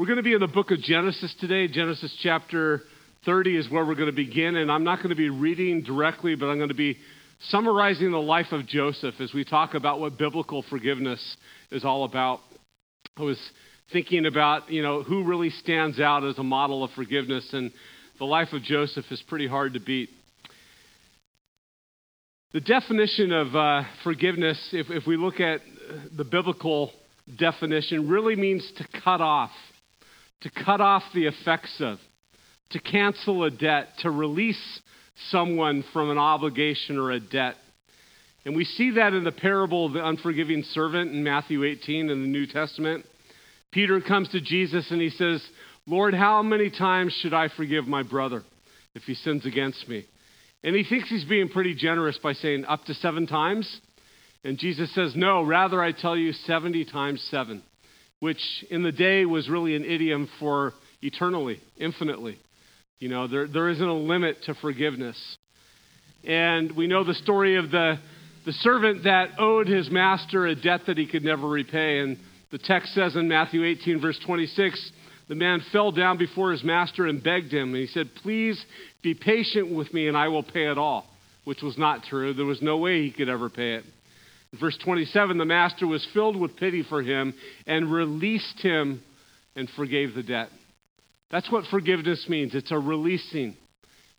We're going to be in the book of Genesis today. Genesis chapter 30 is where we're going to begin, and I'm not going to be reading directly, but I'm going to be summarizing the life of Joseph as we talk about what biblical forgiveness is all about. I was thinking about, you know, who really stands out as a model of forgiveness, and the life of Joseph is pretty hard to beat. The definition of uh, forgiveness, if, if we look at the biblical definition, really means to cut off to cut off the effects of, to cancel a debt, to release someone from an obligation or a debt. And we see that in the parable of the unforgiving servant in Matthew 18 in the New Testament. Peter comes to Jesus and he says, Lord, how many times should I forgive my brother if he sins against me? And he thinks he's being pretty generous by saying up to seven times. And Jesus says, No, rather I tell you 70 times seven which in the day was really an idiom for eternally, infinitely. You know, there, there isn't a limit to forgiveness. And we know the story of the, the servant that owed his master a debt that he could never repay. And the text says in Matthew 18, verse 26, the man fell down before his master and begged him. And he said, Please be patient with me and I will pay it all, which was not true. There was no way he could ever pay it. Verse 27 the master was filled with pity for him and released him and forgave the debt. That's what forgiveness means it's a releasing,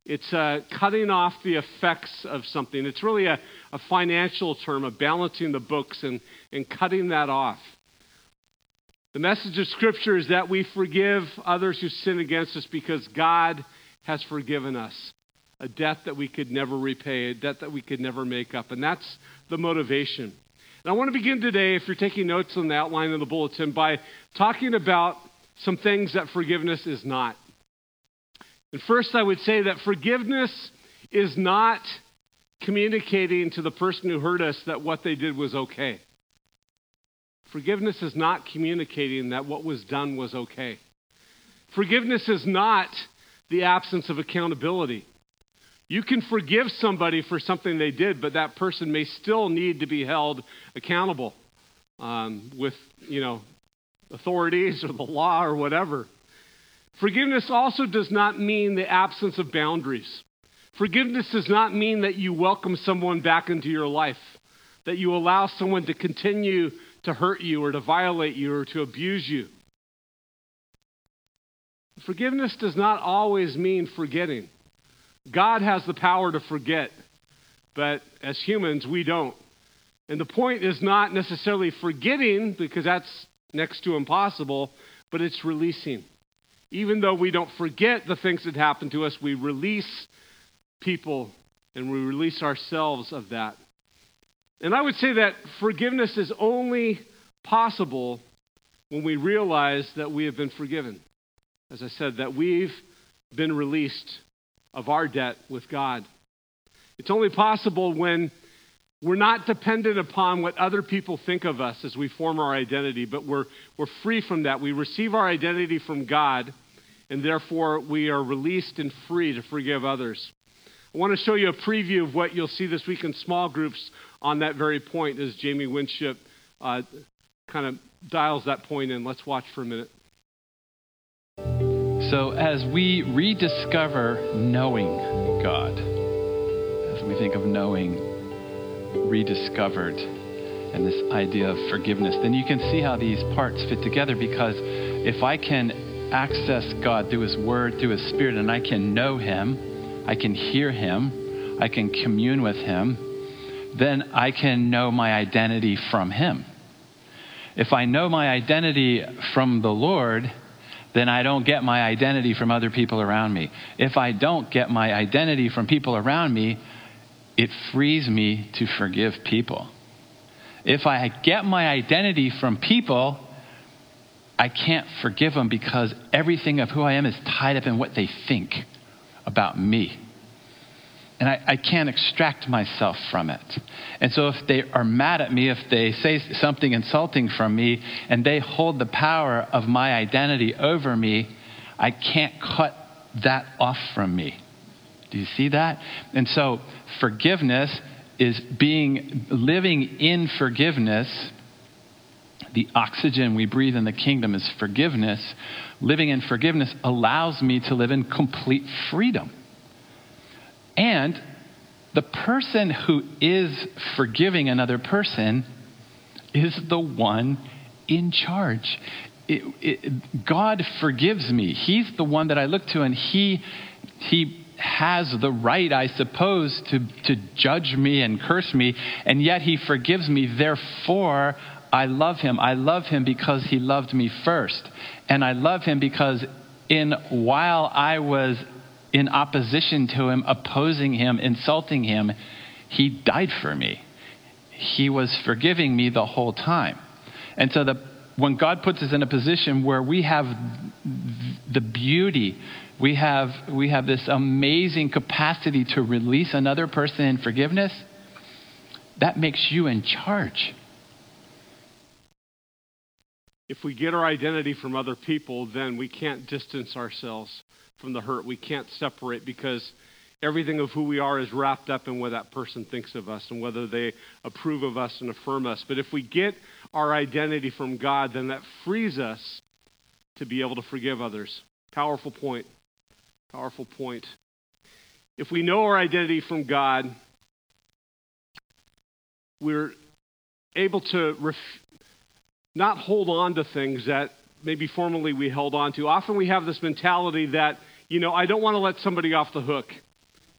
it's a cutting off the effects of something. It's really a, a financial term of balancing the books and, and cutting that off. The message of Scripture is that we forgive others who sin against us because God has forgiven us a debt that we could never repay, a debt that we could never make up. And that's the motivation. And I want to begin today, if you're taking notes on the outline of the bulletin, by talking about some things that forgiveness is not. And first, I would say that forgiveness is not communicating to the person who hurt us that what they did was okay. Forgiveness is not communicating that what was done was okay. Forgiveness is not the absence of accountability. You can forgive somebody for something they did, but that person may still need to be held accountable um, with, you know, authorities or the law or whatever. Forgiveness also does not mean the absence of boundaries. Forgiveness does not mean that you welcome someone back into your life, that you allow someone to continue to hurt you or to violate you or to abuse you. Forgiveness does not always mean forgetting. God has the power to forget, but as humans, we don't. And the point is not necessarily forgetting, because that's next to impossible, but it's releasing. Even though we don't forget the things that happen to us, we release people and we release ourselves of that. And I would say that forgiveness is only possible when we realize that we have been forgiven. As I said, that we've been released of our debt with God. It's only possible when we're not dependent upon what other people think of us as we form our identity, but we're, we're free from that. We receive our identity from God, and therefore we are released and free to forgive others. I want to show you a preview of what you'll see this week in small groups on that very point as Jamie Winship uh, kind of dials that point in. Let's watch for a minute. So, as we rediscover knowing God, as we think of knowing rediscovered and this idea of forgiveness, then you can see how these parts fit together because if I can access God through His Word, through His Spirit, and I can know Him, I can hear Him, I can commune with Him, then I can know my identity from Him. If I know my identity from the Lord, then I don't get my identity from other people around me. If I don't get my identity from people around me, it frees me to forgive people. If I get my identity from people, I can't forgive them because everything of who I am is tied up in what they think about me and I, I, can't extract myself from it. And so, if they are mad at me, if they say something insulting from me, and they hold the power of my identity over me, I can't cut that off from me. Do you see that? And so, forgiveness is being living in forgiveness the oxygen we breathe in the kingdom is forgiveness, living in forgiveness allows me to live in complete freedom. And the person who is forgiving another person is the one in charge. It, it, God forgives me. He's the one that I look to, and He, he has the right, I suppose, to, to judge me and curse me, and yet He forgives me. Therefore, I love Him. I love Him because He loved me first. And I love Him because in while I was in opposition to him, opposing him, insulting him, he died for me. He was forgiving me the whole time. And so the, when God puts us in a position where we have the beauty, we have, we have this amazing capacity to release another person in forgiveness, that makes you in charge. If we get our identity from other people, then we can't distance ourselves from the hurt. We can't separate because everything of who we are is wrapped up in what that person thinks of us and whether they approve of us and affirm us. But if we get our identity from God, then that frees us to be able to forgive others. Powerful point. Powerful point. If we know our identity from God, we're able to ref- not hold on to things that maybe formerly we held on to. Often we have this mentality that you know, I don't want to let somebody off the hook.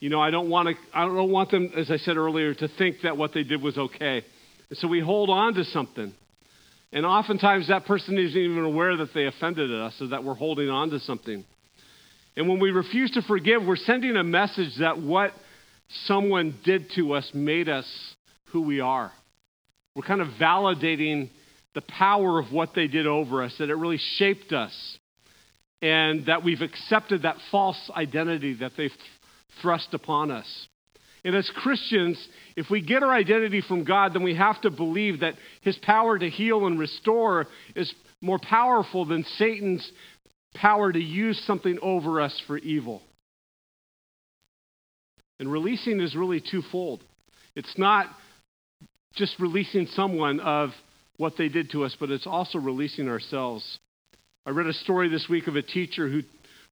You know, I don't want to I don't want them, as I said earlier, to think that what they did was okay. And so we hold on to something. And oftentimes that person isn't even aware that they offended us or that we're holding on to something. And when we refuse to forgive, we're sending a message that what someone did to us made us who we are. We're kind of validating the power of what they did over us, that it really shaped us and that we've accepted that false identity that they've thrust upon us. And as Christians, if we get our identity from God, then we have to believe that His power to heal and restore is more powerful than Satan's power to use something over us for evil. And releasing is really twofold. It's not just releasing someone of what they did to us, but it's also releasing ourselves I read a story this week of a teacher who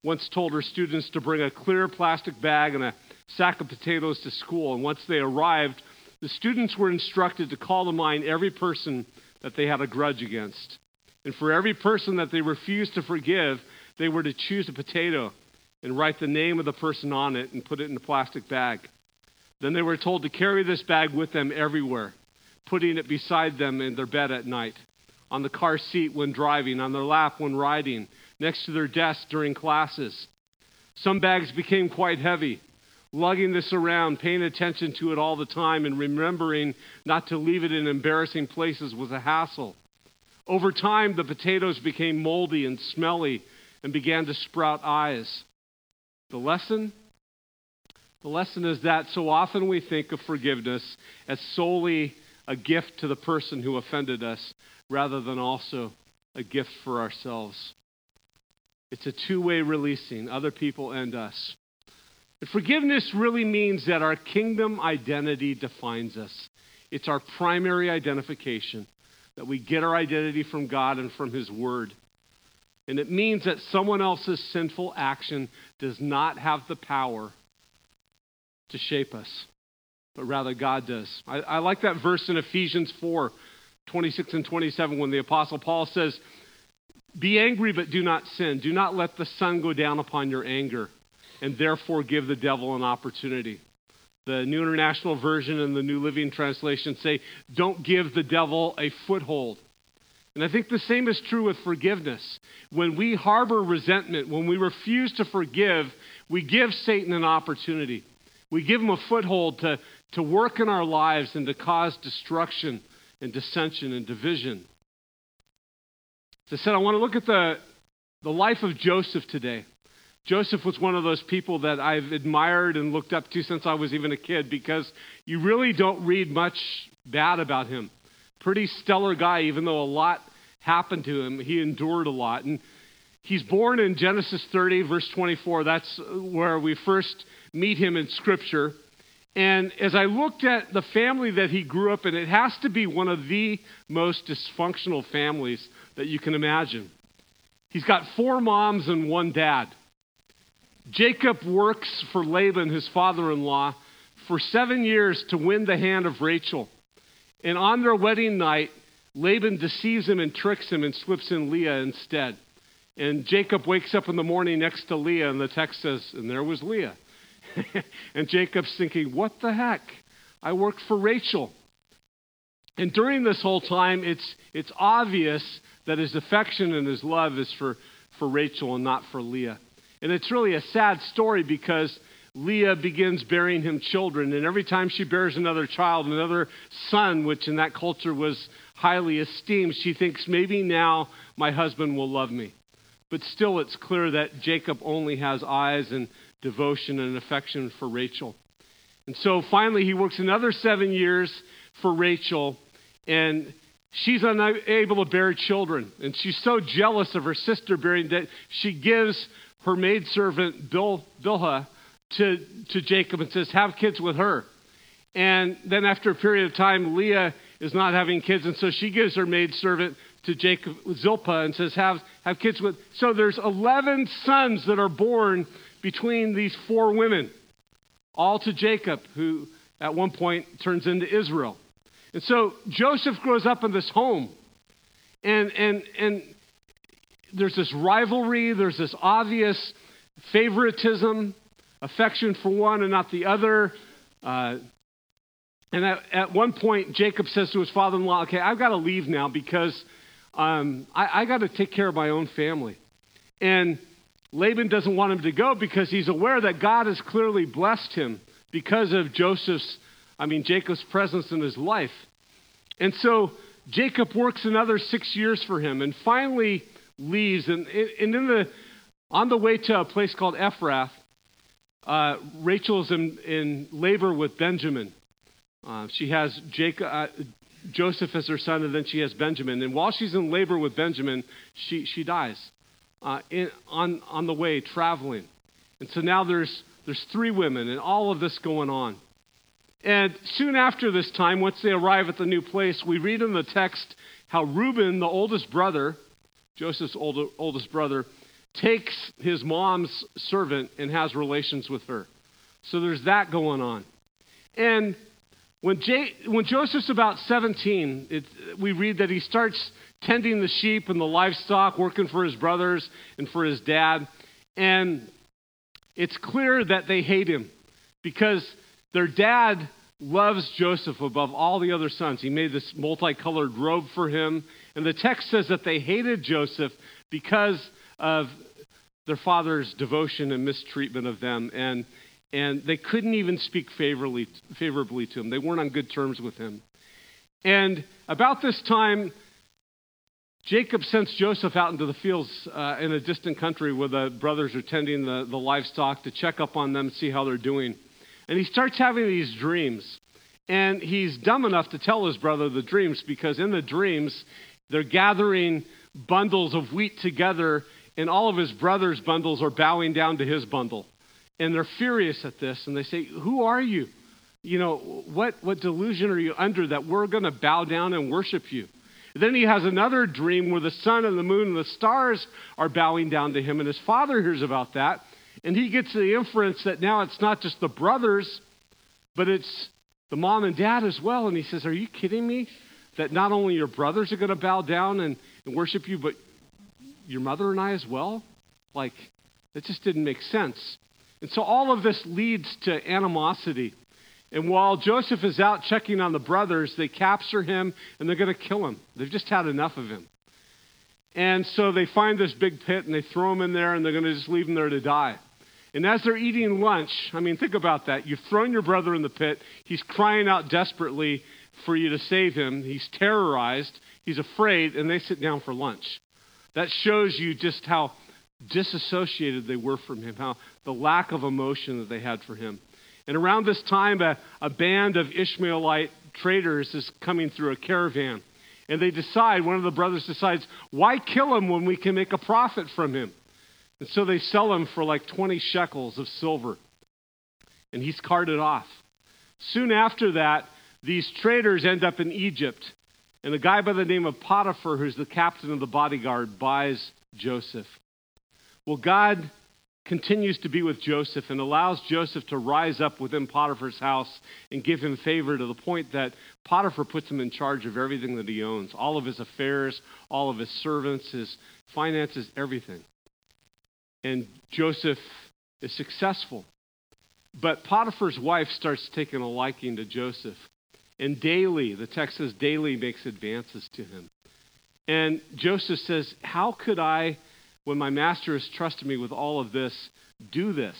once told her students to bring a clear plastic bag and a sack of potatoes to school. And once they arrived, the students were instructed to call to mind every person that they had a grudge against. And for every person that they refused to forgive, they were to choose a potato and write the name of the person on it and put it in a plastic bag. Then they were told to carry this bag with them everywhere, putting it beside them in their bed at night on the car seat when driving, on their lap when riding, next to their desk during classes. Some bags became quite heavy. Lugging this around, paying attention to it all the time, and remembering not to leave it in embarrassing places was a hassle. Over time, the potatoes became moldy and smelly and began to sprout eyes. The lesson? The lesson is that so often we think of forgiveness as solely a gift to the person who offended us rather than also a gift for ourselves. It's a two way releasing, other people and us. Forgiveness really means that our kingdom identity defines us. It's our primary identification, that we get our identity from God and from His Word. And it means that someone else's sinful action does not have the power to shape us, but rather God does. I, I like that verse in Ephesians 4 26 and 27 when the Apostle Paul says, Be angry, but do not sin. Do not let the sun go down upon your anger, and therefore give the devil an opportunity. The New International Version and the New Living Translation say, Don't give the devil a foothold. And I think the same is true with forgiveness. When we harbor resentment, when we refuse to forgive, we give Satan an opportunity. We give him a foothold to, to work in our lives and to cause destruction and dissension and division. As I said, I want to look at the, the life of Joseph today. Joseph was one of those people that I've admired and looked up to since I was even a kid because you really don't read much bad about him. Pretty stellar guy, even though a lot happened to him. He endured a lot. And he's born in Genesis 30, verse 24. That's where we first meet him in Scripture. And as I looked at the family that he grew up in, it has to be one of the most dysfunctional families that you can imagine. He's got four moms and one dad. Jacob works for Laban, his father in law, for seven years to win the hand of Rachel. And on their wedding night, Laban deceives him and tricks him and slips in Leah instead. And Jacob wakes up in the morning next to Leah, and the text says, and there was Leah. and Jacob's thinking, what the heck? I worked for Rachel. And during this whole time, it's, it's obvious that his affection and his love is for, for Rachel and not for Leah. And it's really a sad story because Leah begins bearing him children. And every time she bears another child, another son, which in that culture was highly esteemed, she thinks, maybe now my husband will love me. But still, it's clear that Jacob only has eyes and devotion and affection for Rachel. And so finally, he works another seven years for Rachel, and she's unable to bear children. And she's so jealous of her sister bearing that she gives her maidservant Bil, Bilhah to, to Jacob and says, Have kids with her. And then after a period of time, Leah is not having kids, and so she gives her maidservant to Jacob Zilpah and says, have, have kids with. So there's 11 sons that are born between these four women, all to Jacob, who at one point turns into Israel. And so Joseph grows up in this home. And, and, and there's this rivalry, there's this obvious favoritism, affection for one and not the other. Uh, and at, at, one point, Jacob says to his father in law, Okay, I've got to leave now because um, I, I got to take care of my own family. And Laban doesn't want him to go because he's aware that God has clearly blessed him because of Joseph's, I mean, Jacob's presence in his life. And so Jacob works another six years for him and finally leaves. And, and in the, on the way to a place called Ephrath, uh, Rachel's in, in labor with Benjamin. Uh, she has Jacob, uh, Joseph as her son, and then she has Benjamin. And while she's in labor with Benjamin, she, she dies uh, in, on, on the way traveling. And so now there's, there's three women and all of this going on. And soon after this time, once they arrive at the new place, we read in the text how Reuben, the oldest brother, Joseph's older, oldest brother, takes his mom's servant and has relations with her. So there's that going on. And when, J- when Joseph's about 17, it, we read that he starts tending the sheep and the livestock, working for his brothers and for his dad. And it's clear that they hate him because their dad loves Joseph above all the other sons. He made this multicolored robe for him. And the text says that they hated Joseph because of their father's devotion and mistreatment of them. And, and they couldn't even speak favorably, favorably to him. They weren't on good terms with him. And about this time, Jacob sends Joseph out into the fields uh, in a distant country where the brothers are tending the, the livestock to check up on them see how they're doing. And he starts having these dreams. And he's dumb enough to tell his brother the dreams because in the dreams, they're gathering bundles of wheat together, and all of his brother's bundles are bowing down to his bundle. And they're furious at this, and they say, Who are you? You know, what, what delusion are you under that we're going to bow down and worship you? Then he has another dream where the sun and the moon and the stars are bowing down to him, and his father hears about that. And he gets the inference that now it's not just the brothers, but it's the mom and dad as well. And he says, Are you kidding me? That not only your brothers are going to bow down and, and worship you, but your mother and I as well? Like, that just didn't make sense. And so all of this leads to animosity. And while Joseph is out checking on the brothers, they capture him and they're going to kill him. They've just had enough of him. And so they find this big pit and they throw him in there and they're going to just leave him there to die. And as they're eating lunch, I mean, think about that. You've thrown your brother in the pit. He's crying out desperately for you to save him. He's terrorized. He's afraid, and they sit down for lunch. That shows you just how disassociated they were from him, how the lack of emotion that they had for him. And around this time, a, a band of Ishmaelite traders is coming through a caravan. And they decide, one of the brothers decides, why kill him when we can make a profit from him? And so they sell him for like 20 shekels of silver. And he's carted off. Soon after that, these traders end up in Egypt. And a guy by the name of Potiphar, who's the captain of the bodyguard, buys Joseph. Well, God continues to be with Joseph and allows Joseph to rise up within Potiphar's house and give him favor to the point that Potiphar puts him in charge of everything that he owns all of his affairs, all of his servants, his finances, everything. And Joseph is successful. But Potiphar's wife starts taking a liking to Joseph. And daily, the text says, daily makes advances to him. And Joseph says, How could I, when my master has trusted me with all of this, do this?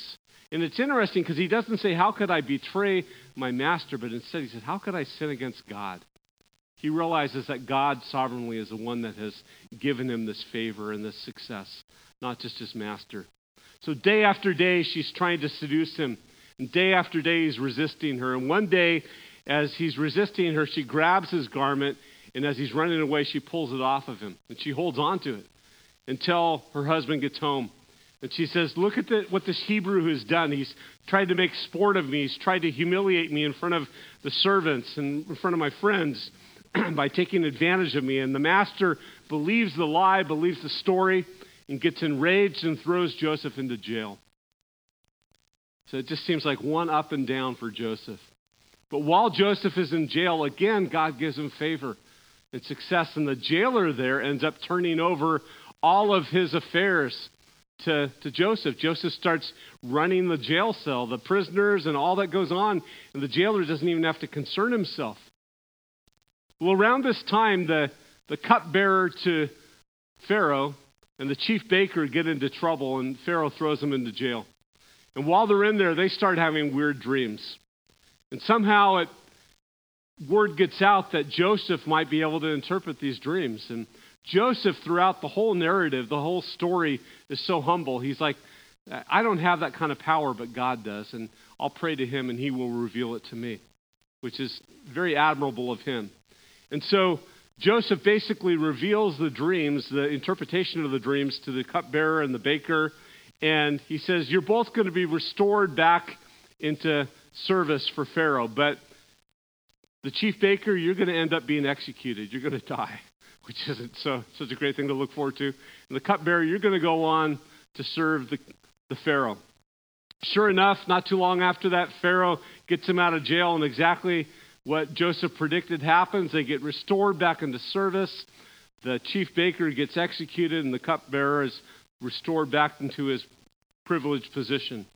And it's interesting because he doesn't say, How could I betray my master? But instead, he says, How could I sin against God? He realizes that God sovereignly is the one that has given him this favor and this success, not just his master. So day after day, she's trying to seduce him. And day after day, he's resisting her. And one day, as he's resisting her, she grabs his garment, and as he's running away, she pulls it off of him. And she holds on to it until her husband gets home. And she says, Look at the, what this Hebrew has done. He's tried to make sport of me. He's tried to humiliate me in front of the servants and in front of my friends by taking advantage of me. And the master believes the lie, believes the story, and gets enraged and throws Joseph into jail. So it just seems like one up and down for Joseph. But while Joseph is in jail, again, God gives him favor and success. And the jailer there ends up turning over all of his affairs to, to Joseph. Joseph starts running the jail cell, the prisoners, and all that goes on. And the jailer doesn't even have to concern himself. Well, around this time, the, the cupbearer to Pharaoh and the chief baker get into trouble, and Pharaoh throws them into jail. And while they're in there, they start having weird dreams. And somehow it, word gets out that Joseph might be able to interpret these dreams. And Joseph, throughout the whole narrative, the whole story, is so humble. He's like, I don't have that kind of power, but God does. And I'll pray to him, and he will reveal it to me, which is very admirable of him. And so Joseph basically reveals the dreams, the interpretation of the dreams, to the cupbearer and the baker and he says, You're both going to be restored back into service for Pharaoh, but the chief baker, you're going to end up being executed. You're going to die, which isn't so such a great thing to look forward to. And the cupbearer, you're going to go on to serve the, the Pharaoh. Sure enough, not too long after that, Pharaoh gets him out of jail, and exactly what Joseph predicted happens. They get restored back into service. The chief baker gets executed, and the cupbearer is restored back into his privileged position.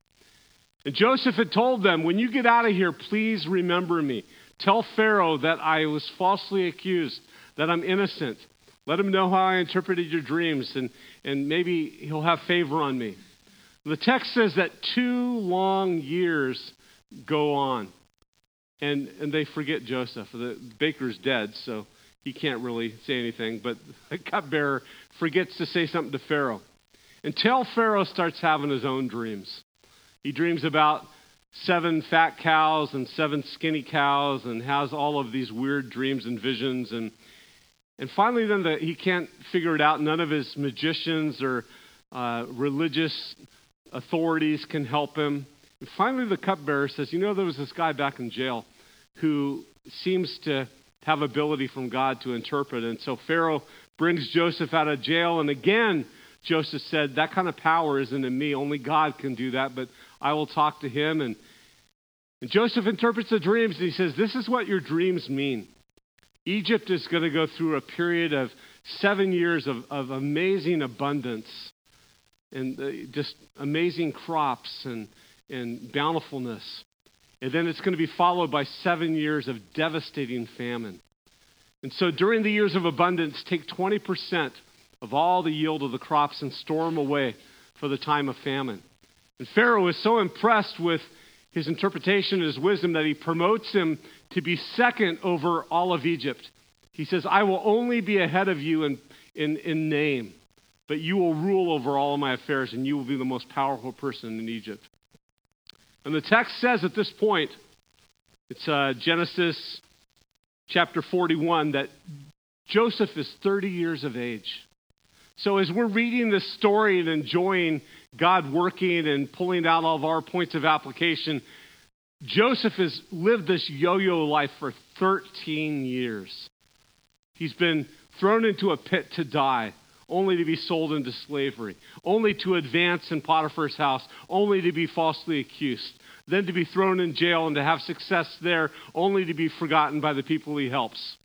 And Joseph had told them, When you get out of here, please remember me. Tell Pharaoh that I was falsely accused, that I'm innocent. Let him know how I interpreted your dreams, and, and maybe he'll have favor on me. The text says that two long years go on, and, and they forget Joseph. The baker's dead, so he can't really say anything, but the cupbearer forgets to say something to Pharaoh until Pharaoh starts having his own dreams. He dreams about seven fat cows and seven skinny cows and has all of these weird dreams and visions. And, and finally, then the, he can't figure it out. None of his magicians or uh, religious authorities can help him. And finally, the cupbearer says, You know, there was this guy back in jail who seems to have ability from God to interpret. And so Pharaoh brings Joseph out of jail. And again, Joseph said, That kind of power isn't in me. Only God can do that, but I will talk to him. And, and Joseph interprets the dreams and he says, This is what your dreams mean. Egypt is going to go through a period of seven years of, of amazing abundance and uh, just amazing crops and, and bountifulness. And then it's going to be followed by seven years of devastating famine. And so during the years of abundance, take 20% of all the yield of the crops and store them away for the time of famine. And Pharaoh is so impressed with his interpretation and his wisdom that he promotes him to be second over all of Egypt. He says, I will only be ahead of you in, in, in name, but you will rule over all of my affairs, and you will be the most powerful person in Egypt. And the text says at this point, it's uh, Genesis chapter 41, that Joseph is 30 years of age. So, as we're reading this story and enjoying God working and pulling out all of our points of application, Joseph has lived this yo yo life for 13 years. He's been thrown into a pit to die, only to be sold into slavery, only to advance in Potiphar's house, only to be falsely accused, then to be thrown in jail and to have success there, only to be forgotten by the people he helps.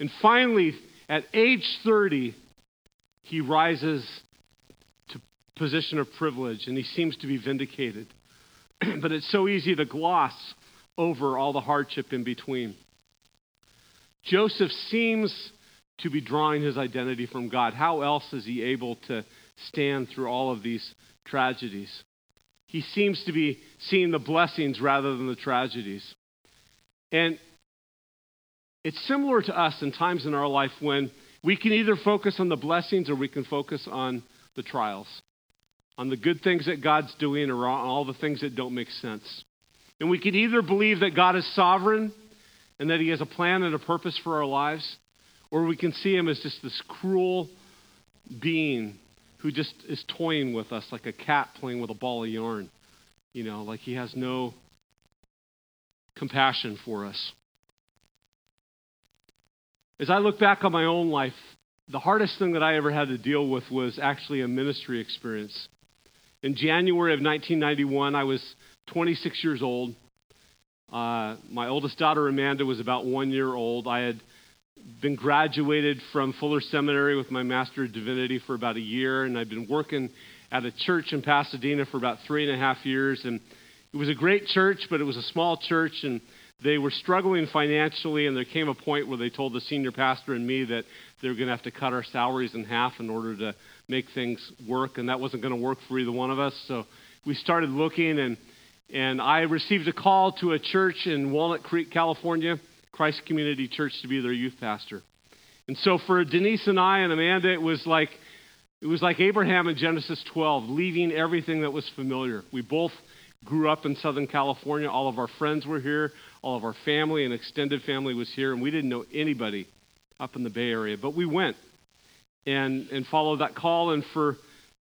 And finally, at age 30, he rises to position of privilege and he seems to be vindicated. but it's so easy to gloss over all the hardship in between. Joseph seems to be drawing his identity from God. How else is he able to stand through all of these tragedies? He seems to be seeing the blessings rather than the tragedies. And it's similar to us in times in our life when we can either focus on the blessings or we can focus on the trials, on the good things that God's doing or on all the things that don't make sense. And we can either believe that God is sovereign and that He has a plan and a purpose for our lives, or we can see Him as just this cruel being who just is toying with us like a cat playing with a ball of yarn. You know, like He has no compassion for us. As I look back on my own life, the hardest thing that I ever had to deal with was actually a ministry experience. In January of 1991, I was 26 years old. Uh, my oldest daughter, Amanda, was about one year old. I had been graduated from Fuller Seminary with my Master of Divinity for about a year, and I'd been working at a church in Pasadena for about three and a half years. And it was a great church, but it was a small church, and they were struggling financially, and there came a point where they told the senior pastor and me that they were going to have to cut our salaries in half in order to make things work, and that wasn't going to work for either one of us. So we started looking, and and I received a call to a church in Walnut Creek, California, Christ Community Church, to be their youth pastor. And so for Denise and I and Amanda, it was like it was like Abraham in Genesis 12, leaving everything that was familiar. We both grew up in Southern California. All of our friends were here. All of our family and extended family was here, and we didn't know anybody up in the Bay Area. But we went and, and followed that call, and for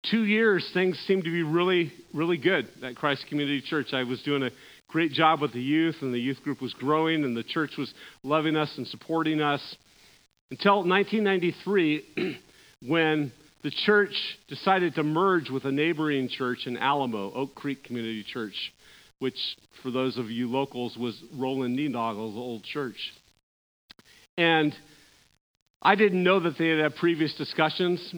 two years, things seemed to be really, really good at Christ Community Church. I was doing a great job with the youth, and the youth group was growing, and the church was loving us and supporting us. Until 1993, when the church decided to merge with a neighboring church in Alamo, Oak Creek Community Church which for those of you locals was Roland Nienagel's old church. And I didn't know that they had had previous discussions,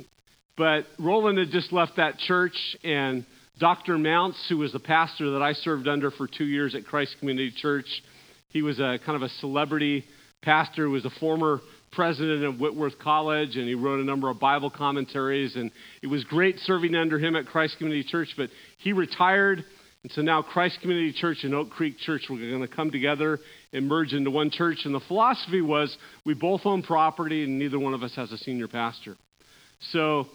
but Roland had just left that church, and Dr. Mounce, who was the pastor that I served under for two years at Christ Community Church, he was a kind of a celebrity pastor, was a former president of Whitworth College, and he wrote a number of Bible commentaries, and it was great serving under him at Christ Community Church, but he retired and so now Christ Community Church and Oak Creek Church were going to come together and merge into one church. And the philosophy was we both own property and neither one of us has a senior pastor. So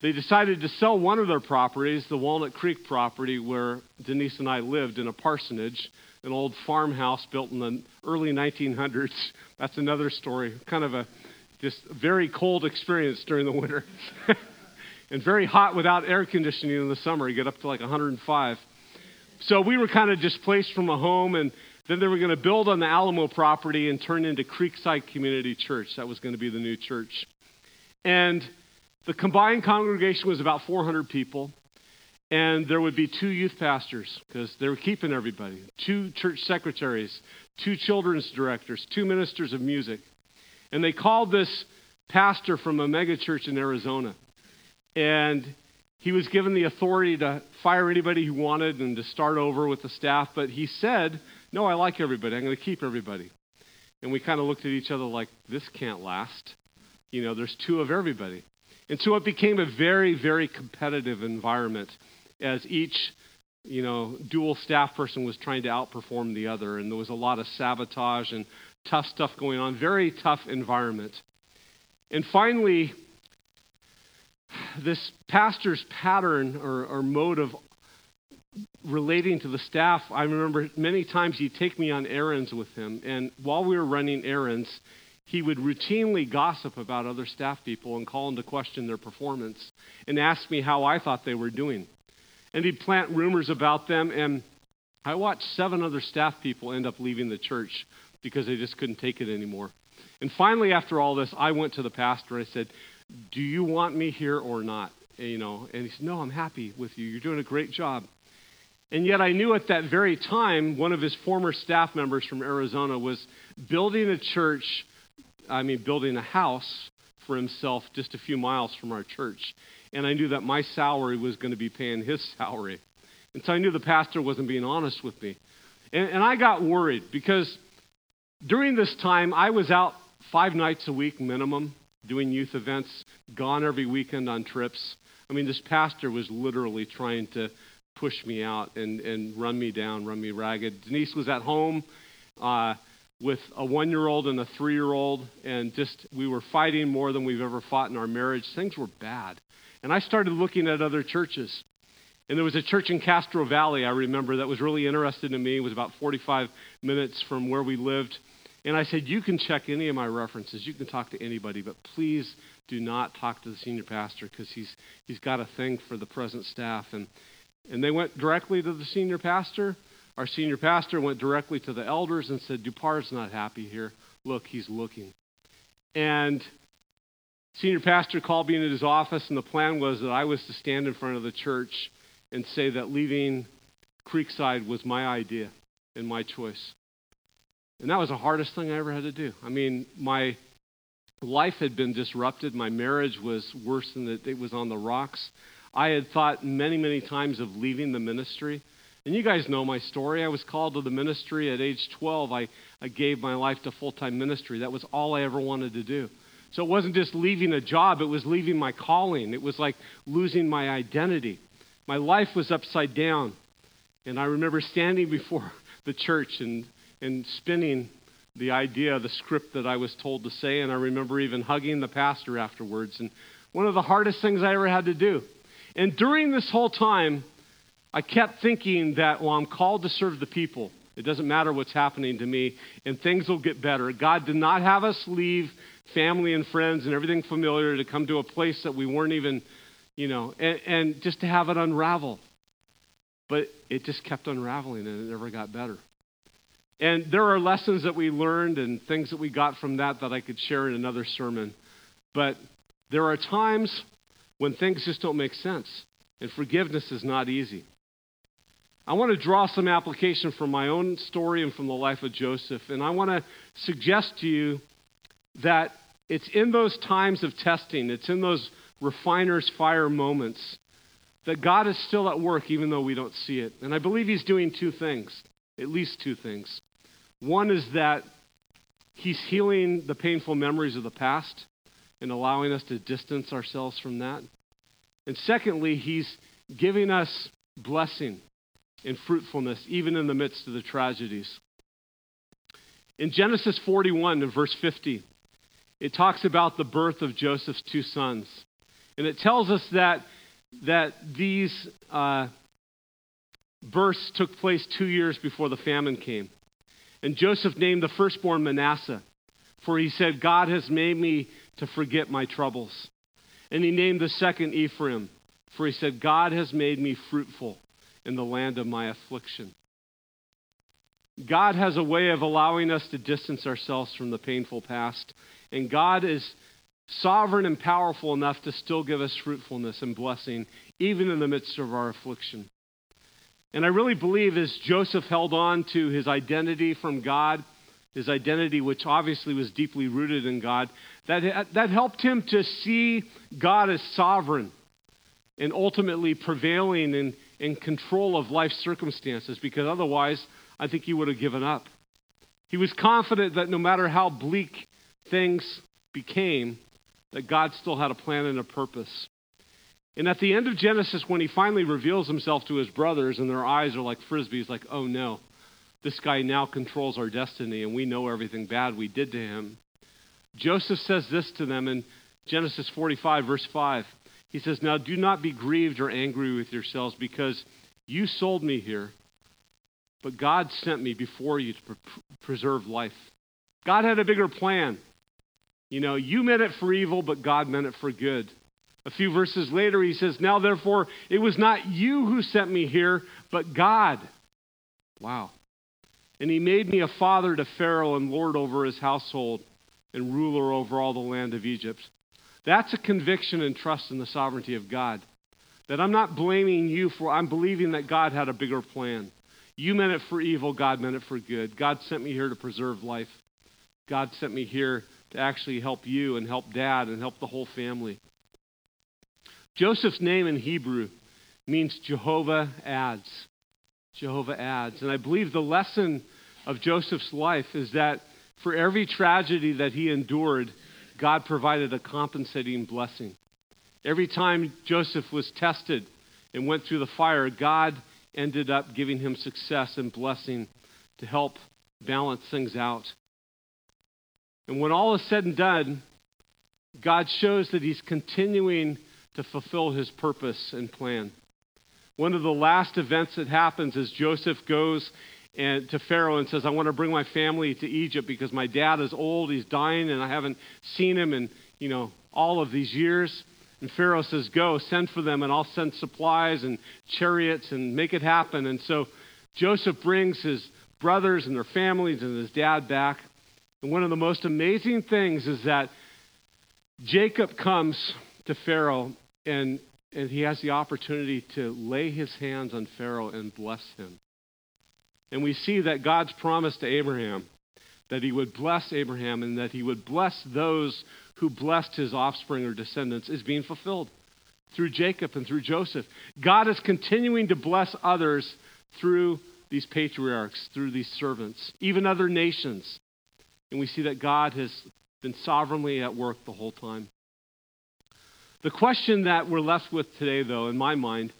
they decided to sell one of their properties, the Walnut Creek property where Denise and I lived in a parsonage, an old farmhouse built in the early 1900s. That's another story. Kind of a just very cold experience during the winter. and very hot without air conditioning in the summer. You get up to like 105. So we were kind of displaced from a home, and then they were going to build on the Alamo property and turn into Creekside Community Church. That was going to be the new church. And the combined congregation was about 400 people. And there would be two youth pastors because they were keeping everybody, two church secretaries, two children's directors, two ministers of music. And they called this pastor from a megachurch in Arizona. And he was given the authority to fire anybody he wanted and to start over with the staff, but he said, No, I like everybody. I'm going to keep everybody. And we kind of looked at each other like, This can't last. You know, there's two of everybody. And so it became a very, very competitive environment as each, you know, dual staff person was trying to outperform the other. And there was a lot of sabotage and tough stuff going on. Very tough environment. And finally, this pastor's pattern or, or mode of relating to the staff, I remember many times he'd take me on errands with him. And while we were running errands, he would routinely gossip about other staff people and call into question their performance and ask me how I thought they were doing. And he'd plant rumors about them. And I watched seven other staff people end up leaving the church because they just couldn't take it anymore. And finally, after all this, I went to the pastor and I said, Do you want me here or not? You know, and he said, No, I'm happy with you. You're doing a great job. And yet I knew at that very time one of his former staff members from Arizona was building a church, I mean, building a house for himself just a few miles from our church. And I knew that my salary was going to be paying his salary. And so I knew the pastor wasn't being honest with me. And, and I got worried because during this time I was out five nights a week minimum doing youth events, gone every weekend on trips. I mean, this pastor was literally trying to push me out and, and run me down, run me ragged. Denise was at home uh, with a one year old and a three year old, and just we were fighting more than we've ever fought in our marriage. Things were bad. And I started looking at other churches. And there was a church in Castro Valley, I remember, that was really interested in me. It was about 45 minutes from where we lived. And I said, You can check any of my references. You can talk to anybody, but please do not talk to the senior pastor because he's, he's got a thing for the present staff. And, and they went directly to the senior pastor. Our senior pastor went directly to the elders and said, Dupar's not happy here. Look, he's looking. And senior pastor called me into his office, and the plan was that I was to stand in front of the church and say that leaving Creekside was my idea and my choice. And that was the hardest thing I ever had to do. I mean, my life had been disrupted. My marriage was worse than that it was on the rocks. I had thought many, many times of leaving the ministry. And you guys know my story. I was called to the ministry at age 12. I, I gave my life to full time ministry. That was all I ever wanted to do. So it wasn't just leaving a job, it was leaving my calling. It was like losing my identity. My life was upside down. And I remember standing before the church and, and spinning the idea, the script that I was told to say. And I remember even hugging the pastor afterwards. And one of the hardest things I ever had to do and during this whole time, I kept thinking that, well, I'm called to serve the people. It doesn't matter what's happening to me, and things will get better. God did not have us leave family and friends and everything familiar to come to a place that we weren't even, you know, and, and just to have it unravel. But it just kept unraveling and it never got better. And there are lessons that we learned and things that we got from that that I could share in another sermon. But there are times when things just don't make sense. And forgiveness is not easy. I want to draw some application from my own story and from the life of Joseph. And I want to suggest to you that it's in those times of testing, it's in those refiner's fire moments that God is still at work, even though we don't see it. And I believe He's doing two things, at least two things. One is that He's healing the painful memories of the past, and allowing us to distance ourselves from that. And secondly, He's giving us blessing and fruitfulness, even in the midst of the tragedies. In Genesis 41, in verse 50, it talks about the birth of Joseph's two sons. And it tells us that, that these uh, births took place two years before the famine came. And Joseph named the firstborn Manasseh, for he said, God has made me to forget my troubles. And he named the second Ephraim, for he said, God has made me fruitful in the land of my affliction. God has a way of allowing us to distance ourselves from the painful past, and God is sovereign and powerful enough to still give us fruitfulness and blessing, even in the midst of our affliction. And I really believe as Joseph held on to his identity from God, his identity, which obviously was deeply rooted in God, that, that helped him to see God as sovereign and ultimately prevailing in, in control of life circumstances, because otherwise, I think he would have given up. He was confident that no matter how bleak things became, that God still had a plan and a purpose. And at the end of Genesis, when he finally reveals himself to his brothers and their eyes are like frisbees, like, oh no, this guy now controls our destiny, and we know everything bad we did to him. Joseph says this to them in Genesis 45, verse 5. He says, Now do not be grieved or angry with yourselves because you sold me here, but God sent me before you to pre- preserve life. God had a bigger plan. You know, you meant it for evil, but God meant it for good. A few verses later, he says, Now therefore, it was not you who sent me here, but God Wow. And he made me a father to Pharaoh and lord over his household and ruler over all the land of Egypt. That's a conviction and trust in the sovereignty of God. That I'm not blaming you for, I'm believing that God had a bigger plan. You meant it for evil, God meant it for good. God sent me here to preserve life. God sent me here to actually help you and help dad and help the whole family. Joseph's name in Hebrew means Jehovah adds. Jehovah adds. And I believe the lesson of Joseph's life is that for every tragedy that he endured, God provided a compensating blessing. Every time Joseph was tested and went through the fire, God ended up giving him success and blessing to help balance things out. And when all is said and done, God shows that he's continuing to fulfill his purpose and plan. One of the last events that happens is Joseph goes and to Pharaoh and says, I want to bring my family to Egypt because my dad is old, he's dying, and I haven't seen him in, you know, all of these years. And Pharaoh says, Go, send for them, and I'll send supplies and chariots and make it happen. And so Joseph brings his brothers and their families and his dad back. And one of the most amazing things is that Jacob comes to Pharaoh and, and he has the opportunity to lay his hands on Pharaoh and bless him. And we see that God's promise to Abraham that he would bless Abraham and that he would bless those who blessed his offspring or descendants is being fulfilled through Jacob and through Joseph. God is continuing to bless others through these patriarchs, through these servants, even other nations. And we see that God has been sovereignly at work the whole time. The question that we're left with today, though, in my mind,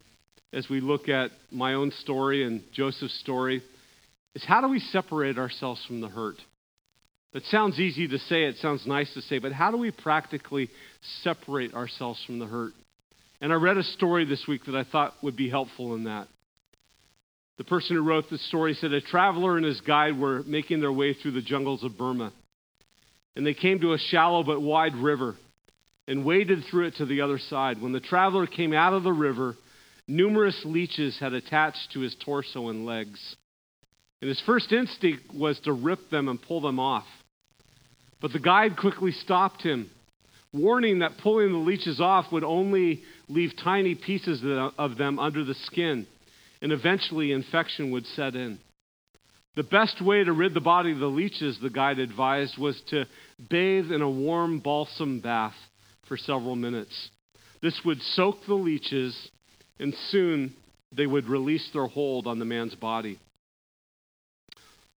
as we look at my own story and Joseph's story, is how do we separate ourselves from the hurt? That sounds easy to say, it sounds nice to say, but how do we practically separate ourselves from the hurt? And I read a story this week that I thought would be helpful in that. The person who wrote the story said a traveler and his guide were making their way through the jungles of Burma. And they came to a shallow but wide river and waded through it to the other side. When the traveler came out of the river, numerous leeches had attached to his torso and legs. And his first instinct was to rip them and pull them off. But the guide quickly stopped him, warning that pulling the leeches off would only leave tiny pieces of them under the skin, and eventually infection would set in. The best way to rid the body of the leeches, the guide advised, was to bathe in a warm balsam bath for several minutes. This would soak the leeches, and soon they would release their hold on the man's body.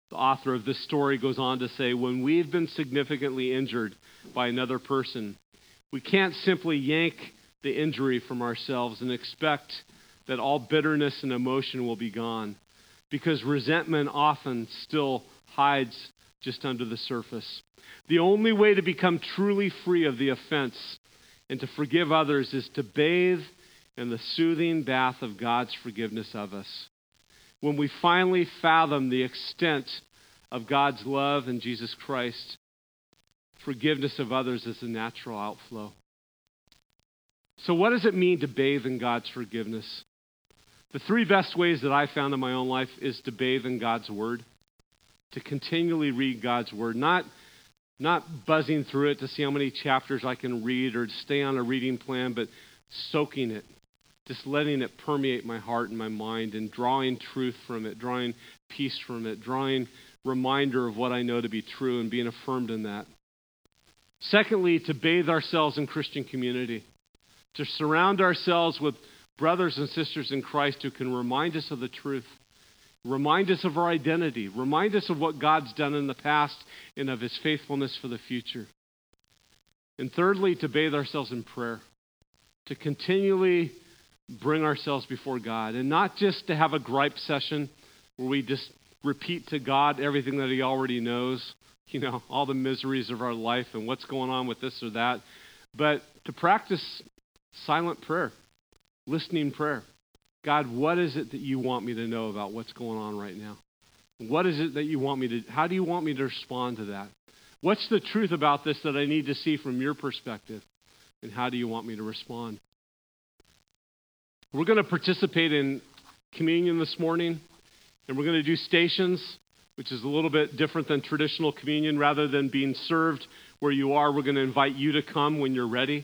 The author of this story goes on to say when we've been significantly injured by another person, we can't simply yank the injury from ourselves and expect that all bitterness and emotion will be gone because resentment often still hides just under the surface. The only way to become truly free of the offense and to forgive others is to bathe in the soothing bath of God's forgiveness of us when we finally fathom the extent of God's love in Jesus Christ, forgiveness of others is a natural outflow. So, what does it mean to bathe in God's forgiveness? The three best ways that I found in my own life is to bathe in God's Word, to continually read God's Word, not, not buzzing through it to see how many chapters I can read or stay on a reading plan, but soaking it, just letting it permeate my heart and my mind and drawing truth from it, drawing peace from it, drawing reminder of what I know to be true and being affirmed in that. Secondly, to bathe ourselves in Christian community, to surround ourselves with brothers and sisters in Christ who can remind us of the truth, remind us of our identity, remind us of what God's done in the past and of his faithfulness for the future. And thirdly, to bathe ourselves in prayer, to continually bring ourselves before God, and not just to have a gripe session where we just repeat to God everything that He already knows, you know, all the miseries of our life and what's going on with this or that, but to practice silent prayer, listening prayer. God, what is it that you want me to know about what's going on right now? What is it that you want me to, how do you want me to respond to that? What's the truth about this that I need to see from your perspective? And how do you want me to respond? We're going to participate in communion this morning. And we're going to do stations, which is a little bit different than traditional communion. Rather than being served where you are, we're going to invite you to come when you're ready.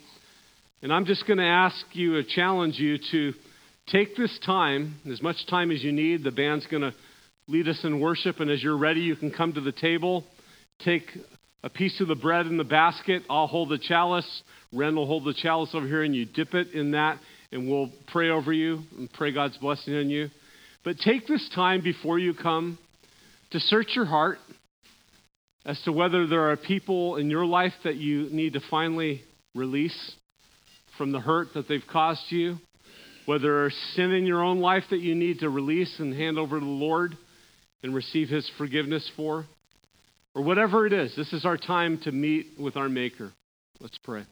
And I'm just going to ask you, challenge you to take this time, as much time as you need. The band's going to lead us in worship, and as you're ready, you can come to the table, take a piece of the bread in the basket. I'll hold the chalice. Ren will hold the chalice over here, and you dip it in that, and we'll pray over you and pray God's blessing on you. But take this time before you come to search your heart as to whether there are people in your life that you need to finally release from the hurt that they've caused you, whether there's sin in your own life that you need to release and hand over to the Lord and receive His forgiveness for, or whatever it is. This is our time to meet with our Maker. Let's pray.